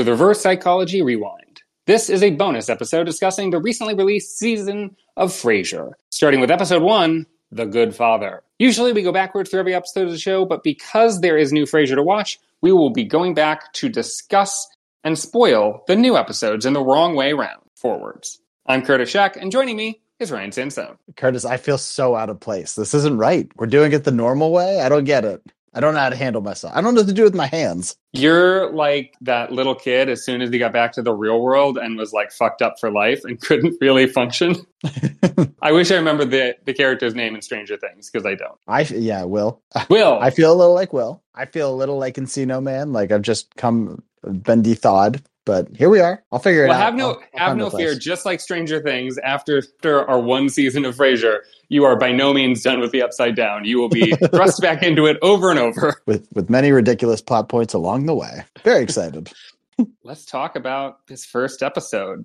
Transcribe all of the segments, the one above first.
to the Reverse Psychology Rewind. This is a bonus episode discussing the recently released season of Frasier, starting with episode one, The Good Father. Usually we go backwards through every episode of the show, but because there is new Frasier to watch, we will be going back to discuss and spoil the new episodes in the wrong way round, forwards. I'm Curtis Shack, and joining me is Ryan Sandstone. Curtis, I feel so out of place. This isn't right. We're doing it the normal way. I don't get it. I don't know how to handle myself. I don't know what to do with my hands. You're like that little kid as soon as he got back to the real world and was like fucked up for life and couldn't really function. I wish I remembered the, the character's name in Stranger Things because I don't. I yeah, Will. Will. I feel a little like Will. I feel a little like Encino Man. Like I've just come been thawed. But here we are. I'll figure it well, out. Have no I'll, I'll have no fear. Just like Stranger Things, after, after our one season of Frasier, you are by no means done with the Upside Down. You will be thrust back into it over and over with with many ridiculous plot points along the way. Very excited. Let's talk about this first episode.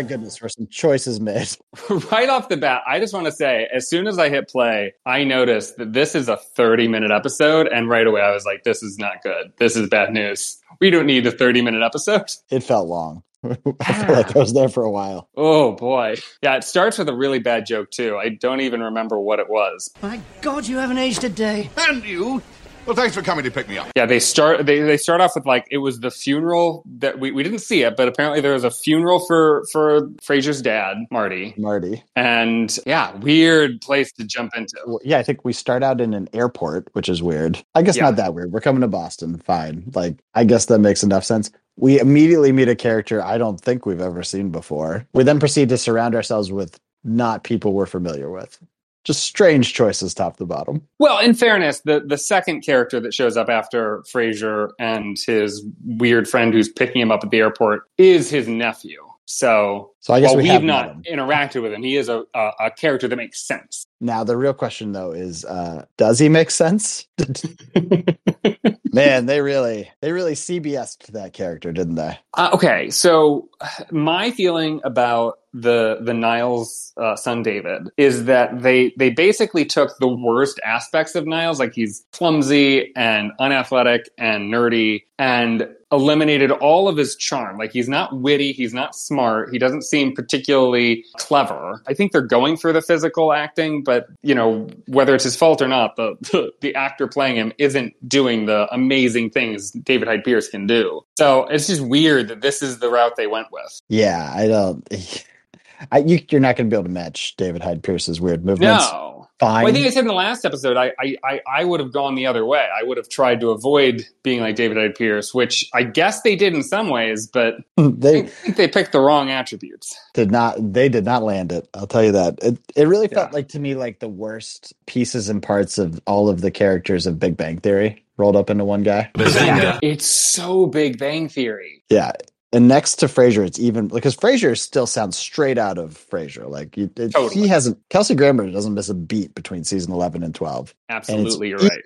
My goodness, for some choices made. right off the bat, I just want to say, as soon as I hit play, I noticed that this is a 30 minute episode. And right away, I was like, this is not good. This is bad news. We don't need a 30 minute episode. It felt long. I feel ah. like I was there for a while. Oh boy. Yeah, it starts with a really bad joke too. I don't even remember what it was. My God, you haven't aged a day. And you? Well, thanks for coming to pick me up. Yeah, they start they, they start off with like it was the funeral that we, we didn't see it, but apparently there was a funeral for for Frasier's dad, Marty. Marty. And yeah, weird place to jump into. Well, yeah, I think we start out in an airport, which is weird. I guess Yeah. not that weird. We're coming to Boston. Fine. Like I guess that makes enough sense. We immediately meet a character I don't think we've ever seen before. We then proceed to surround ourselves with not people we're familiar with. Just strange choices top to bottom. Well, in fairness, the the second character that shows up after Frasier and his weird friend who's picking him up at the airport is his nephew. So, So I guess we have have not him. interacted with him, he is a, a a character that makes sense. Now the real question though is uh does he make sense? Man, they really they really CBS'd that character, didn't they? Uh, okay, so my feeling about the the Niles uh, son David is that they they basically took the worst aspects of Niles, like he's clumsy and unathletic and nerdy, and eliminated all of his charm. Like he's not witty, he's not smart, he doesn't seem particularly clever. I think they're going for the physical acting, but you know whether it's his fault or not, the the, the actor playing him isn't doing the amazing things David Hyde Pierce can do. So it's just weird that this is the route they went with. Yeah, I don't I, you, you're not going to be able to match David Hyde Pierce's weird movements. No. Fine. Well, I think I said in the last episode, I, I, I, I would have gone the other way. I would have tried to avoid being like David Hyde Pierce, which I guess they did in some ways, but I they think they picked the wrong attributes. did not they did not land it. I'll tell you that. It it really felt Yeah. like to me like the worst pieces and parts of all of the characters of Big Bang Theory rolled up into one guy. It's so Big Bang Theory. Yeah. And next to Frasier, it's even because Frasier still sounds straight out of Frasier. Like you, it, Totally. he hasn't. Kelsey Grammer doesn't miss a beat between season eleven and twelve. And Absolutely, you're right.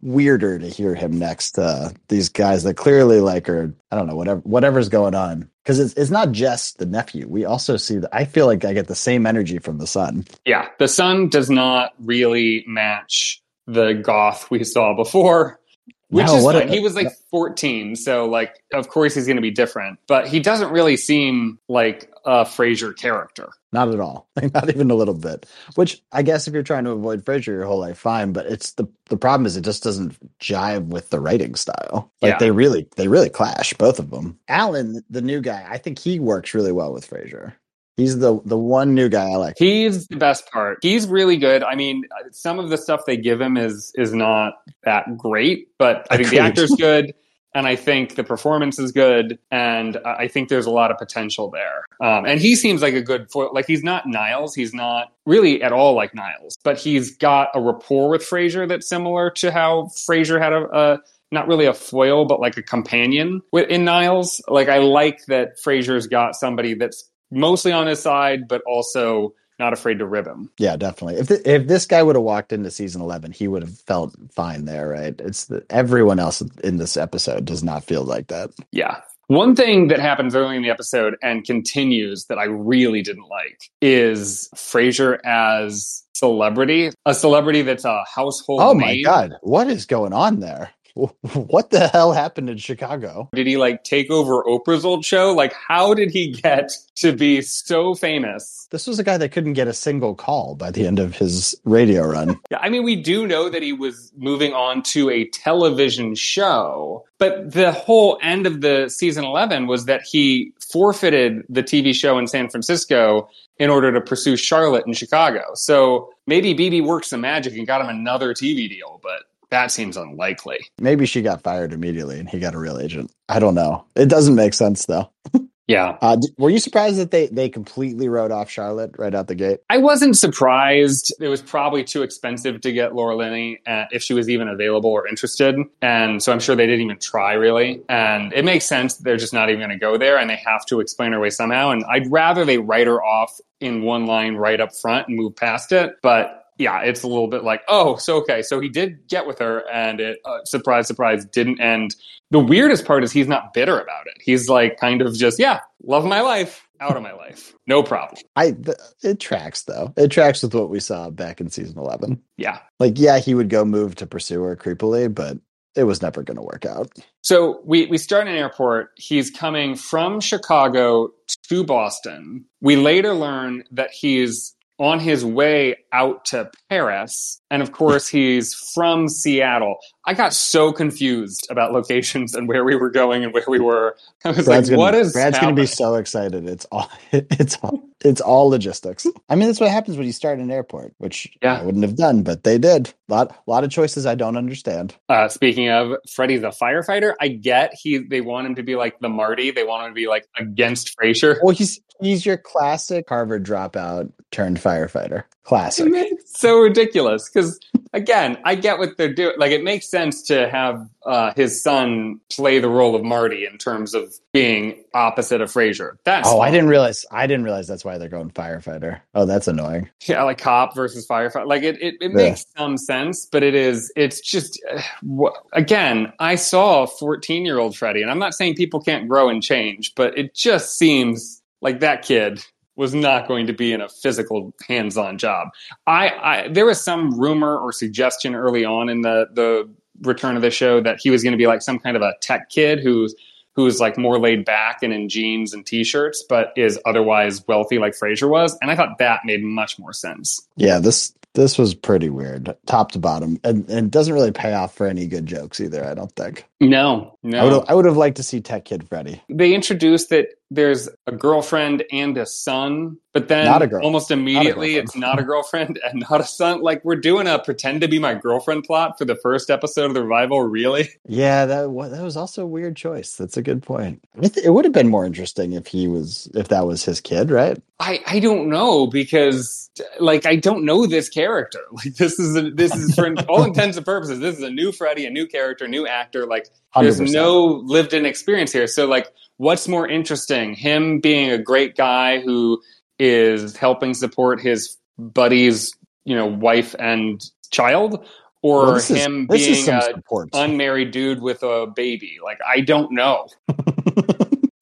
Weirder to hear him next to these guys that clearly like are I don't know whatever whatever's going on because it's it's not just the nephew. We also see that I feel like I get the same energy from the son. Yeah, the son does not really match the goth we saw before, which No, is what a- he was like 14, so like of course he's going to be different, but he doesn't really seem like a Frasier character. Not at all. Like, not even a little bit. Which I guess if you're trying to avoid Frasier your whole life, fine. But it's the the problem is it just doesn't jive with the writing style. Like Yeah. they really they really clash, both of them. Alan, the new guy, I think he works really well with Frasier. He's the the one new guy I like. He's the best part. He's really good. I mean, some of the stuff they give him is is not that great, but I think the actor's good, and I think the performance is good, and I think there's a lot of potential there. Um, and he seems like a good for like he's not Niles. He's not really at all like Niles, but he's got a rapport with Frasier that's similar to how Frasier had a. a not really a foil, but like a companion with, in Niles. Like I like that Frasier's got somebody that's mostly on his side, but also not afraid to rib him. Yeah, definitely. If th- if this guy would have walked into season eleven, he would have felt fine there, right? It's the, everyone else in this episode does not feel like that. Yeah. One thing that happens early in the episode and continues that I really didn't like is Frasier as celebrity, a celebrity that's a household Oh my name. god, what is going on there? what the hell happened in Chicago? Did he like take over Oprah's old show? Like, how did he get to be so famous? This was a guy that couldn't get a single call by the end of his radio run. Yeah, I mean, we do know that he was moving on to a television show, but the whole end of the season 11 was that he forfeited the TV show in San Francisco in order to pursue Charlotte in Chicago. So maybe Bebe worked some magic and got him another TV deal, but that seems unlikely. Maybe she got fired immediately and he got a real agent. I don't know. It doesn't make sense though. Yeah. Uh, were you surprised that they they completely wrote off Charlotte right out the gate? I wasn't surprised. It was probably too expensive to get Laura Linney uh, if she was even available or interested. And so I'm sure they didn't even try really. And it makes sense they're just not even going to go there and they have to explain her way somehow. And I'd rather they write her off in one line right up front and move past it. But yeah, it's a little bit like, oh, so okay, so he did get with her, and it, uh, surprise, surprise, didn't end. The weirdest part is he's not bitter about it. He's like, kind of just, yeah, love my life, out of my life, no problem. I th- it tracks though. It tracks with what we saw back in season eleven. Yeah. Like, yeah, he would go move to pursue her creepily, but it was never going to work out. So we, we start in an airport. He's coming from Chicago to Boston. We later learn that he's on his way out to Paris. And of course, he's from Seattle. I got so confused about locations and where we were going and where we were. I was Brad's like, gonna, what is Brad's going to be so excited. It's all it's all it's all logistics. I mean, that's what happens when you start an airport, which Yeah. I wouldn't have done, but they did. lot a lot of choices I don't understand. Uh, speaking of, Freddie's a firefighter. I get he they want him to be like the Marty. They want him to be like against Frasier. Well, he's he's your classic Harvard dropout turned firefighter. Classic. It's so ridiculous because again, I get what they're doing. Like, it makes sense to have uh, his son play the role of Marty in terms of being opposite of Frasier. That's Oh, I didn't realize. I didn't realize that's why they're going firefighter. Oh, that's annoying. Yeah, like cop versus firefighter. Like it, it, it Yeah. makes some sense, but it is, it's just, uh, wh- again, I saw 14 year old Freddie, and I'm not saying people can't grow and change, but it just seems like that kid was not going to be in a physical hands-on job. I, I there was some rumor or suggestion early on in the the return of the show that he was going to be like some kind of a tech kid who's who's like more laid back and in jeans and t-shirts, but is otherwise wealthy like Frasier was. And I thought that made much more sense. Yeah, this this was pretty weird, top to bottom, and and doesn't really pay off for any good jokes either. I don't think. No, I would no. have, I would have liked to see Tech Kid Freddy. They introduced that there's a girlfriend and a son, but then Not almost immediately girlfriend. it's not a girlfriend and not a son. Like we're doing a pretend to be my girlfriend plot for the first episode of the revival. Really? Yeah, that wa- that was also a weird choice. That's a good point. It would have been more interesting if he was if that was his kid, right? I, I don't know because like I don't know this character. Like this is a, this is for all intents and purposes this is a new Freddy, a new character, new actor. Like there's 100%. no lived in experience here. So like what's more interesting? Him being a great guy who is helping support his buddy's, you know, wife and child or Well, this is- him this is being some a support. unmarried dude with a baby. Like I don't know.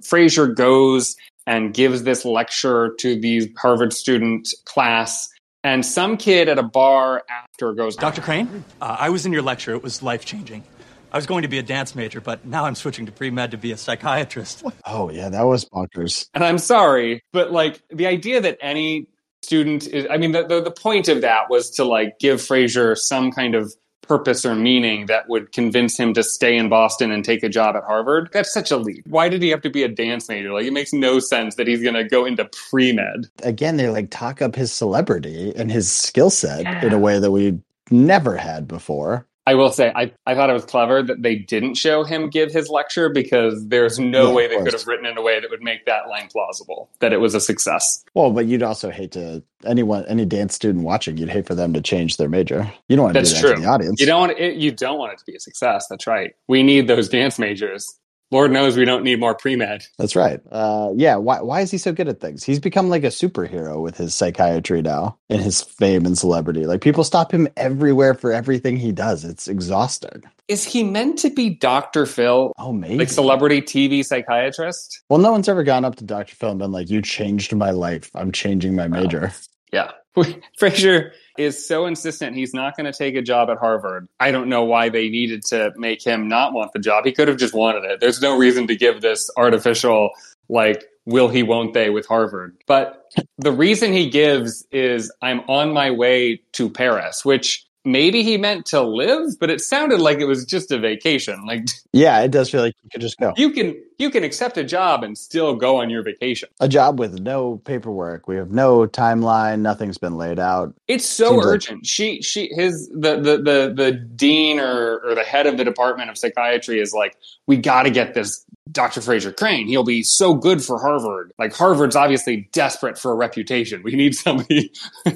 Frasier goes and gives this lecture to the Harvard student class, and some kid at a bar after goes, Dr. Crane, uh, I was in your lecture. It was life changing. I was going to be a dance major, but now I'm switching to pre med to be a psychiatrist. oh yeah, that was bonkers. And I'm sorry, but like the idea that any student is, I mean, the, the, the point of that was to like give Frasier some kind of purpose or meaning that would convince him to stay in Boston and take a job at Harvard. That's such a leap. Why did he have to be a dance major? Like, it makes no sense that he's going to go into pre med. Again, they like talk up his celebrity and his skill set in a way that we never had before. I will say, I, I thought it was clever that they didn't show him give his lecture because there's no Yeah, way they could have written in a way that would make that line plausible, that it was a success. Well, but you'd also hate to anyone any dance student watching. You'd hate for them to change their major. You don't want to do That's that true. to the audience. You don't want it, you don't want it to be a success. That's right. We need those dance majors. Lord knows we don't need more pre med. That's right. Uh, yeah. Why, why is he so good at things? He's become like a superhero with his psychiatry now and his fame and celebrity. Like people stop him everywhere for everything he does. It's exhausting. Is he meant to be Dr. Phil, Oh, maybe. like celebrity TV psychiatrist? well, no one's ever gone up to Dr. Phil and been like, "You changed my life. I'm changing my major." Yeah. Frasier is so insistent he's not going to take a job at Harvard. I don't know why they needed to make him not want the job. He could have just wanted it. There's no reason to give this artificial, like, will he, won't they with Harvard. But the reason he gives is I'm on my way to Paris, which maybe he meant to live, but it sounded like it was just a vacation. Like Yeah, it does feel like you could just go. you can you can accept a job and still go on your vacation. A job with no paperwork. We have no timeline. Nothing's been laid out. It's so Seems like- urgent. she she his the the the the dean or or the head of the department of psychiatry is like, we got to get this Dr. Frasier Crane. He'll be so good for Harvard. Like Harvard's obviously desperate for a reputation. We need somebody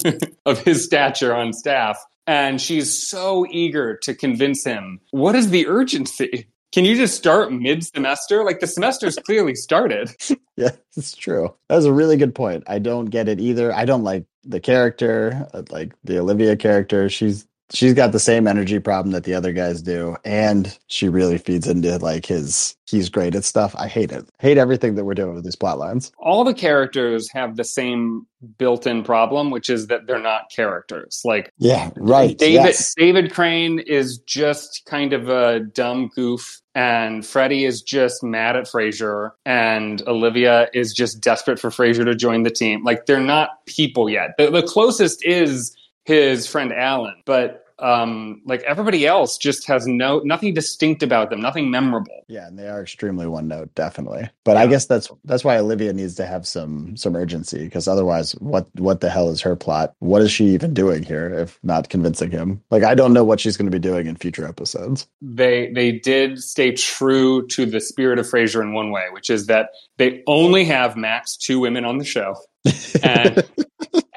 of his stature on staff. And she's so eager to convince him. What is the urgency? Can you just start mid semester? Like the semester's clearly started. Yeah, it's true. That's a really good point. I don't get it either. I don't like the character, uh, like the Olivia character. She's she's got the same energy problem that the other guys do, and she really feeds into like his he's great at stuff. I hate it. Hate everything that we're doing with these plot lines. all the characters have the same built-in problem, which is that they're not characters. Like Yeah, right. David yes. David Crane is just kind of a dumb goof, and Freddie is just mad at Frasier, and Olivia is just desperate for Frasier to join the team. Like they're not people yet. The, the closest is his friend Alan, but um, like everybody else just has no nothing distinct about them, nothing memorable. Yeah, and they are extremely one note, definitely. But I guess that's that's why Olivia needs to have some some urgency because otherwise, what what the hell is her plot? What is she even doing here if not convincing him? Like, I don't know what she's going to be doing in future episodes. they they did stay true to the spirit of Frasier in one way, which is that they only have max two women on the show, and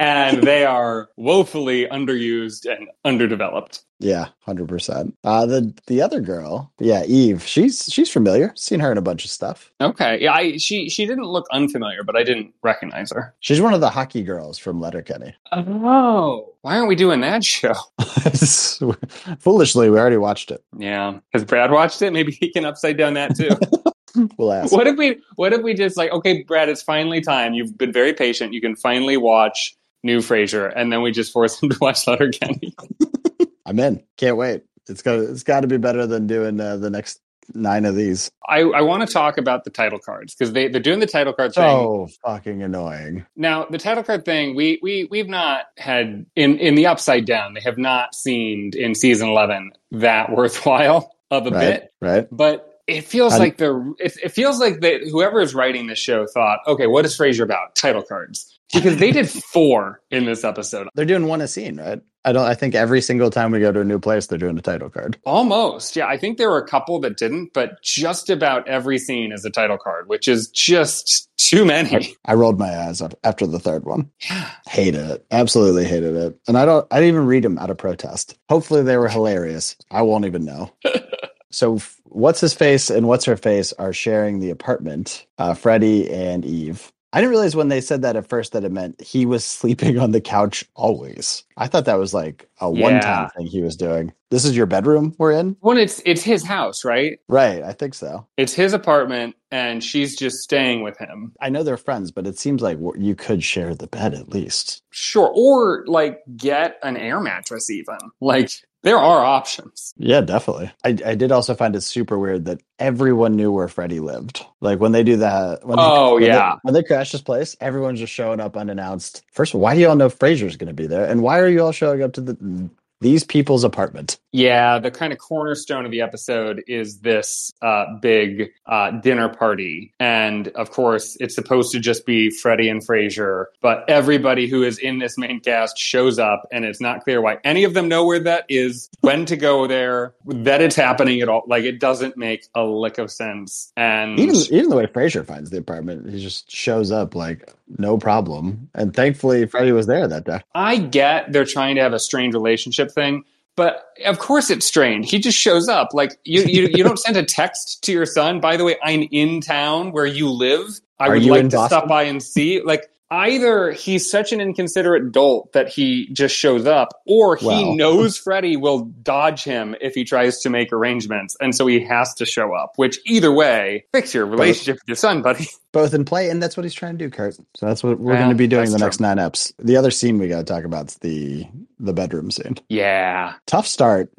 and they are woefully underused and underdeveloped. Yeah, hundred percent. Uh the the other girl, yeah, Eve. She's she's familiar. Seen her in a bunch of stuff. Okay, yeah, I, she she didn't look unfamiliar, but I didn't recognize her. She's one of the hockey girls from Letterkenny. Oh, why aren't we doing that show? Foolishly, we already watched it. Yeah, has Brad watched it? Maybe he can upside down that too. We'll ask. what if we what if we just like okay, Brad, it's finally time. You've been very patient. You can finally watch New Frasier, and then we just force him to watch Letterkenny. I'm in. Can't wait. It's got it's got to be better than doing uh, the next nine of these. I, I want to talk about the title cards because they, they're doing the title card thing. So fucking annoying. Now, the title card thing, we, we, we've not had in, in the upside down, they have not seemed in season 11 that worthwhile of a Right. bit, Right. but it feels How- like the it, it feels like that whoever is writing this show thought, okay, what is Frasier about? Title cards. Because they did four in this episode. They're doing one a scene, right? I don't. I think every single time we go to a new place, they're doing a title card. Almost. Yeah. I think there were a couple that didn't, but just about every scene is a title card, which is just too many. I rolled my eyes up after the third one. Hated it. Absolutely hated it. And I don't. I didn't even read them out of protest. Hopefully, they were hilarious. I won't even know. so, what's his face and what's her face are sharing the apartment. Uh, Freddie and Eve. I didn't realize when they said that at first that it meant he was sleeping on the couch always. I thought that was like a one-time thing he was doing. This is your bedroom we're in, Well, it's it's his house, right? right? I think so. It's his apartment, and she's just staying with him. I know they're friends, but it seems like you could share the bed at least. Sure, or like get an air mattress. Even like there are options. Yeah, definitely. I, I did also find it super weird that everyone knew where Freddie lived. Like when they do that. When they- Oh, when they- yeah. when they crash this place, everyone's just showing up unannounced. First of all, why do you all know Frasier's going to be there? And why are you all showing up to the these people's apartment? Yeah, the kind of cornerstone of the episode is this uh, big uh, dinner party, and of course, it's supposed to just be Freddie and Frasier. But everybody who is in this main cast shows up, and it's not clear why any of them know where that is, when to go there, that it's happening at all. Like it doesn't make a lick of sense. And Even even the way Frasier finds the apartment, he just shows up like no problem. And thankfully, Freddie was there that day. I get they're trying to have a strained relationship thing, but of course it's strained. He just shows up. Like you, you, you don't send a text to your son. By the way, I'm in town where you live. I Are would like to Boston?" stop by and see. Like either he's such an inconsiderate dolt that he just shows up, or he Well. knows Freddy will dodge him if he tries to make arrangements, and so he has to show up. Which either way, fix your relationship with your son, buddy. Both in play, and that's what he's trying to do, Kurt. So that's what we're going to be doing the true. next nine eps. The other scene we got to talk about is the the bedroom scene. Yeah, Tough start.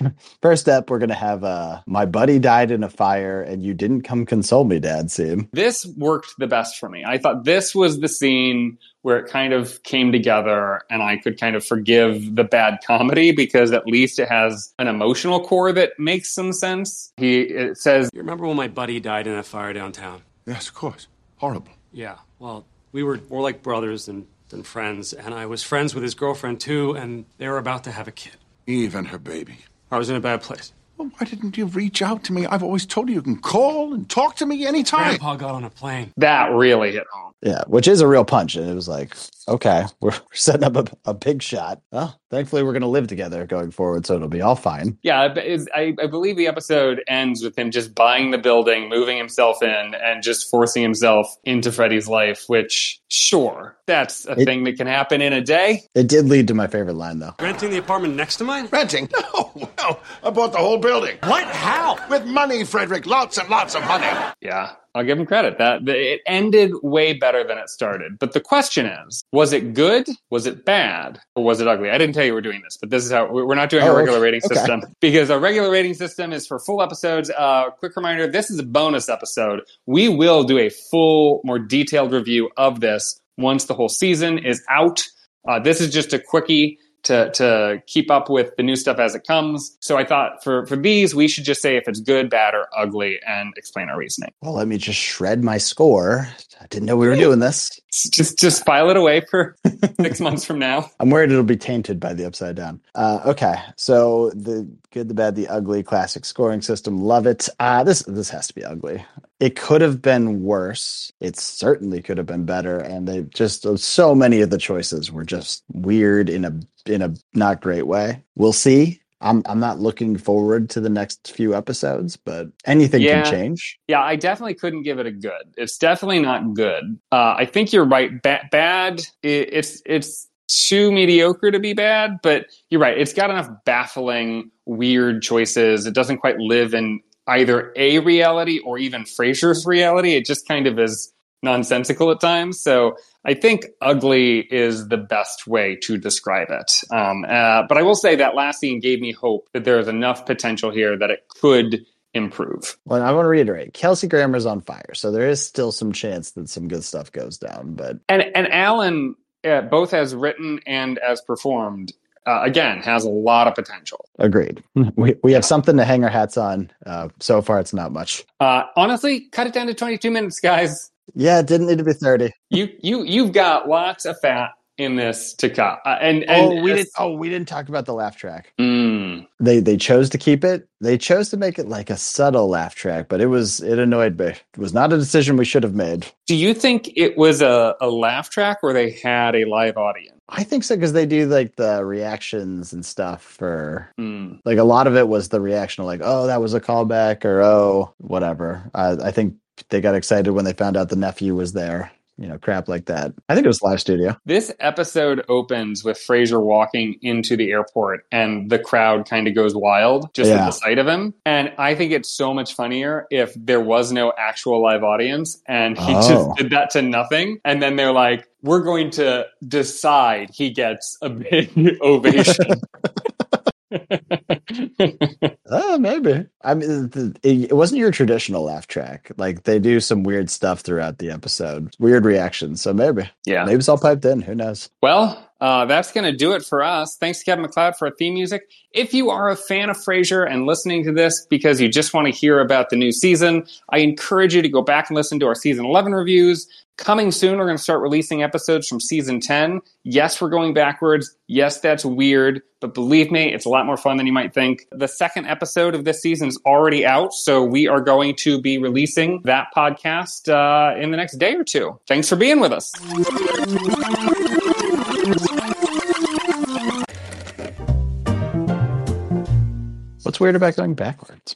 First up, we're going to have uh, my buddy died in a fire, and you didn't come console me, Dad. Scene. this worked the best for me. I thought this was the scene where it kind of came together and I could kind of forgive the bad comedy because at least it has an emotional core that makes some sense. He it says You remember when my buddy died in a fire downtown? Yes, of course. Horrible. Yeah. Well, we were more like brothers than, than friends, and I was friends with his girlfriend too, and they were about to have a kid. Eve and her baby. I was in a bad place. Well, why didn't you reach out to me? I've always told you you can call and talk to me anytime. Grandpa got on a plane. that really hit home. Yeah, which is a real punch. And it was like, okay, we're, we're setting up a, a big shot. Well, thankfully, we're going to live together going forward, so it'll be all fine. Yeah, but I, I believe the episode ends with him just buying the building, moving himself in, and just forcing himself into Freddy's life, which, sure, that's a It- thing that can happen in a day. It did lead to my favorite line, though. Renting the apartment next to mine? Renting? No, well, I bought the whole building. What? How? With money, Frederick. Lots and lots of money. Yeah, I'll give him credit. That it ended way better than it started. But the question is, was it good? Was it bad? Or was it ugly? I didn't tell you we're doing this, but this is how we're not doing a Oh, regular rating okay. system because our regular rating system is for full episodes. Uh, quick reminder: this is a bonus episode. We will do a full, more detailed review of this once the whole season is out. Uh, this is just a quickie to to keep up with the new stuff as it comes. So I thought for for these, we should just say if it's good, bad, or ugly, and explain our reasoning. Well, let me just shred my score. I didn't know we were doing this. just just file it away for six months from now. I'm worried it'll be tainted by the upside down. Uh, okay, so the good, the bad, the ugly, classic scoring system. Love it. Uh, this this has to be ugly. It could have been worse. It certainly could have been better, and they just so many of the choices were just weird in a in a not great way. We'll see. I'm I'm not looking forward to the next few episodes, but anything Yeah. can change. Yeah, I definitely couldn't give it a good. It's definitely not good. Uh, I think you're right. Ba- bad. i it's it's too mediocre to be bad, but you're right. It's got enough baffling, weird choices. It doesn't quite live in either a reality or even Frasier's reality. It just kind of is nonsensical at times. So I think ugly is the best way to describe it. Um, uh, but I will say that last scene gave me hope that there is enough potential here that it could improve. Well, I want to reiterate, Kelsey Grammer's on fire, so there is still some chance that some good stuff goes down. But And and Alan, uh, both as written and as performed, uh, again has a lot of potential. Agreed. We we have something to hang our hats on. Uh, so far, it's not much. Uh, honestly, cut it down to 22 minutes, guys. Yeah, it didn't need to be thirty. You you you've got lots of fat in this to cut. Uh, and and oh, we didn't. Oh, we didn't talk about the laugh track. Mm, They they chose to keep it. They chose to make it like a subtle laugh track, but it was it annoyed me. It was not a decision we should have made. do you think it was a, a laugh track where they had a live audience? I think so because they do like the reactions and stuff for Mm. like a lot of it was the reaction of like oh that was a callback or oh whatever. I I think they got excited when they found out the nephew was there. You know, crap like that. I think it was live studio. This episode opens with Frasier walking into the airport and the crowd kind of goes wild just at the sight of him. And I think it's so much funnier if there was no actual live audience and he Oh. just did that to nothing. And then they're like, we're going to decide he gets a big ovation. Oh, maybe. I mean, it, wasn't your traditional laugh track. Like they do some weird stuff throughout the episode, weird reactions. So maybe, yeah. maybe it's all piped in. Who knows? Well, uh, that's going to do it for us. Thanks to Kevin MacLeod for our theme music. If you are a fan of Frasier and listening to this because you just want to hear about the new season, I encourage you to go back and listen to our season 11 reviews. Coming soon, we're going to start releasing episodes from season 10. Yes, we're going backwards. Yes, that's weird, but believe me, it's a lot more fun than you might think. The second episode of this season is already out, so we are going to be releasing that podcast uh, in the next day or two. Thanks for being with us. What's weird about going backwards?